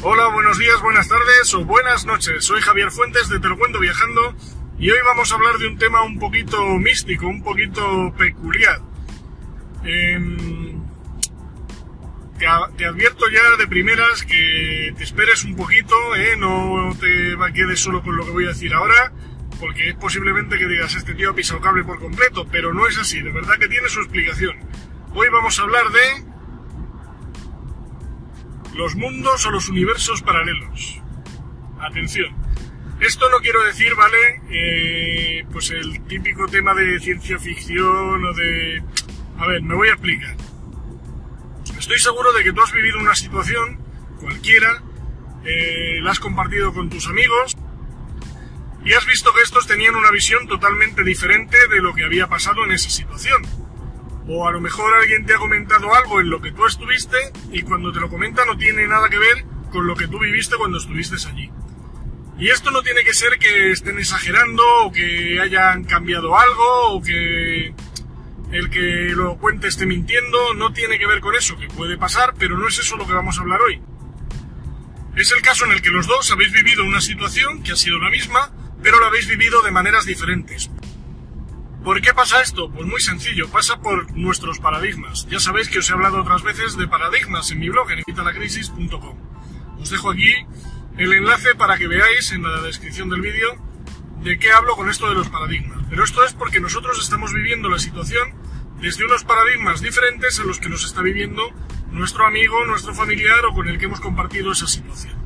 Hola, buenos días, buenas tardes o buenas noches. Soy Javier Fuentes de Te lo cuento viajando y hoy vamos a hablar de un tema un poquito místico, un poquito peculiar. Em, te, advierto ya de primeras que te esperes un poquito, ¿eh? no te quedes solo con lo que voy a decir ahora, porque es posiblemente que digas este tío ha pisado cable por completo, pero no es así, de verdad que tiene su explicación. Hoy vamos a hablar de los mundos o los universos paralelos. Atención. Esto no quiero decir, ¿vale? Eh, pues el típico tema de ciencia ficción o de... A ver, me voy a explicar. Estoy seguro de que tú has vivido una situación, cualquiera, eh, la has compartido con tus amigos y has visto que estos tenían una visión totalmente diferente de lo que había pasado en esa situación. O a lo mejor alguien te ha comentado algo en lo que tú estuviste y cuando te lo comenta no tiene nada que ver con lo que tú viviste cuando estuviste allí. Y esto no tiene que ser que estén exagerando o que hayan cambiado algo o que el que lo cuente esté mintiendo, no tiene que ver con eso, que puede pasar, pero no es eso lo que vamos a hablar hoy. Es el caso en el que los dos habéis vivido una situación que ha sido la misma, pero la habéis vivido de maneras diferentes. ¿Por qué pasa esto? Pues muy sencillo, pasa por nuestros paradigmas. Ya sabéis que os he hablado otras veces de paradigmas en mi blog en evitalacrisis.com. Os dejo aquí el enlace para que veáis en la descripción del vídeo de qué hablo con esto de los paradigmas. Pero esto es porque nosotros estamos viviendo la situación desde unos paradigmas diferentes a los que nos está viviendo nuestro amigo, nuestro familiar o con el que hemos compartido esa situación.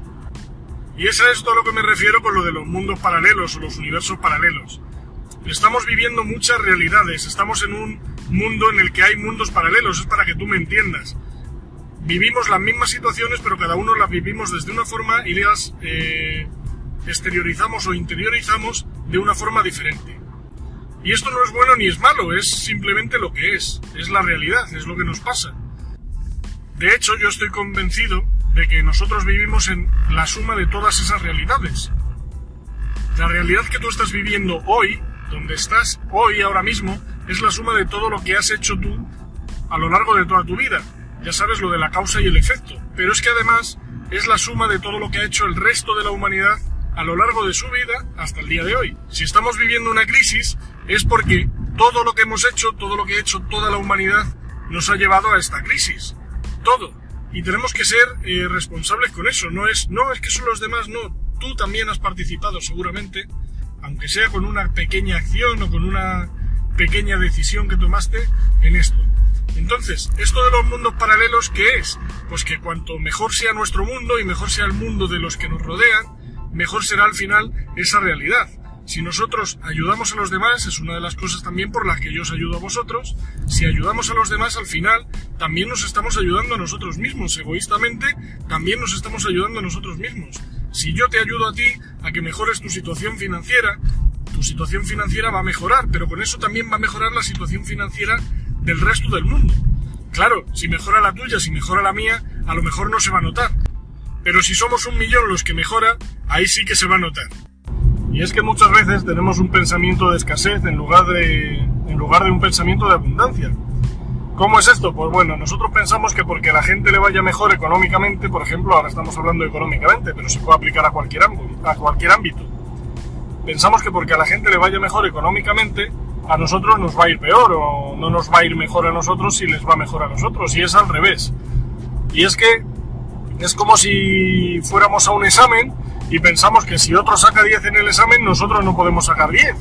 Y es a esto a lo que me refiero con lo de los mundos paralelos o los universos paralelos. Estamos viviendo muchas realidades, estamos en un mundo en el que hay mundos paralelos, es para que tú me entiendas. Vivimos las mismas situaciones, pero cada uno las vivimos desde una forma y las eh, exteriorizamos o interiorizamos de una forma diferente. Y esto no es bueno ni es malo, es simplemente lo que es, es la realidad, es lo que nos pasa. De hecho, yo estoy convencido de que nosotros vivimos en la suma de todas esas realidades. La realidad que tú estás viviendo hoy donde estás hoy, ahora mismo, es la suma de todo lo que has hecho tú a lo largo de toda tu vida. Ya sabes lo de la causa y el efecto. Pero es que además es la suma de todo lo que ha hecho el resto de la humanidad a lo largo de su vida hasta el día de hoy. Si estamos viviendo una crisis es porque todo lo que hemos hecho, todo lo que ha hecho toda la humanidad nos ha llevado a esta crisis. Todo. Y tenemos que ser eh, responsables con eso. No es, no, es que son los demás, no. Tú también has participado seguramente aunque sea con una pequeña acción o con una pequeña decisión que tomaste en esto. Entonces, esto de los mundos paralelos, ¿qué es? Pues que cuanto mejor sea nuestro mundo y mejor sea el mundo de los que nos rodean, mejor será al final esa realidad. Si nosotros ayudamos a los demás, es una de las cosas también por las que yo os ayudo a vosotros, si ayudamos a los demás al final, también nos estamos ayudando a nosotros mismos, egoístamente, también nos estamos ayudando a nosotros mismos. Si yo te ayudo a ti a que mejores tu situación financiera, tu situación financiera va a mejorar, pero con eso también va a mejorar la situación financiera del resto del mundo. Claro, si mejora la tuya, si mejora la mía, a lo mejor no se va a notar. Pero si somos un millón los que mejora, ahí sí que se va a notar. Y es que muchas veces tenemos un pensamiento de escasez en lugar de, en lugar de un pensamiento de abundancia. ¿Cómo es esto? Pues bueno, nosotros pensamos que porque a la gente le vaya mejor económicamente, por ejemplo, ahora estamos hablando económicamente, pero se puede aplicar a cualquier, a cualquier ámbito. Pensamos que porque a la gente le vaya mejor económicamente, a nosotros nos va a ir peor o no nos va a ir mejor a nosotros si les va mejor a nosotros. Y es al revés. Y es que es como si fuéramos a un examen y pensamos que si otro saca 10 en el examen, nosotros no podemos sacar 10.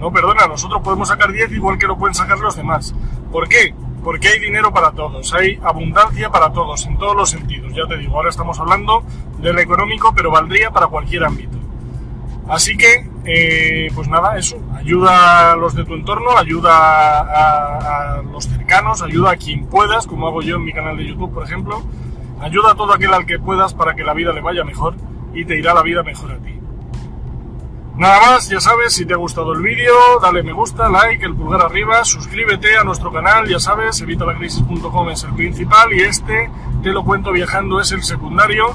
No, perdona, nosotros podemos sacar 10 igual que lo pueden sacar los demás. ¿Por qué? Porque hay dinero para todos, hay abundancia para todos, en todos los sentidos. Ya te digo, ahora estamos hablando del económico, pero valdría para cualquier ámbito. Así que, eh, pues nada, eso, ayuda a los de tu entorno, ayuda a, a, los cercanos, ayuda a quien puedas, como hago yo en mi canal de YouTube, por ejemplo, ayuda a todo aquel al que puedas para que la vida le vaya mejor y te irá la vida mejor a ti. Nada más, ya sabes, si te ha gustado el vídeo, dale me gusta, like, el pulgar arriba, suscríbete a nuestro canal, ya sabes, evitalacrisis.com es el principal y este, te lo cuento viajando, es el secundario.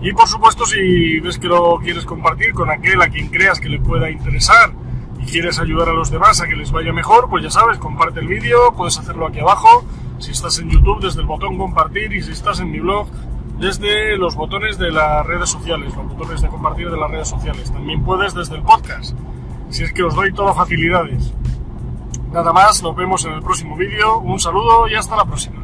Y por supuesto, si ves que lo quieres compartir con aquel a quien creas que le pueda interesar y quieres ayudar a los demás a que les vaya mejor, pues ya sabes, comparte el vídeo, puedes hacerlo aquí abajo. Si estás en YouTube, desde el botón compartir y si estás en mi blog, desde los botones de las redes sociales, los botones de compartir de las redes sociales. También puedes desde el podcast, si es que os doy todas facilidades. Nada más, nos vemos en el próximo vídeo. Un saludo y hasta la próxima.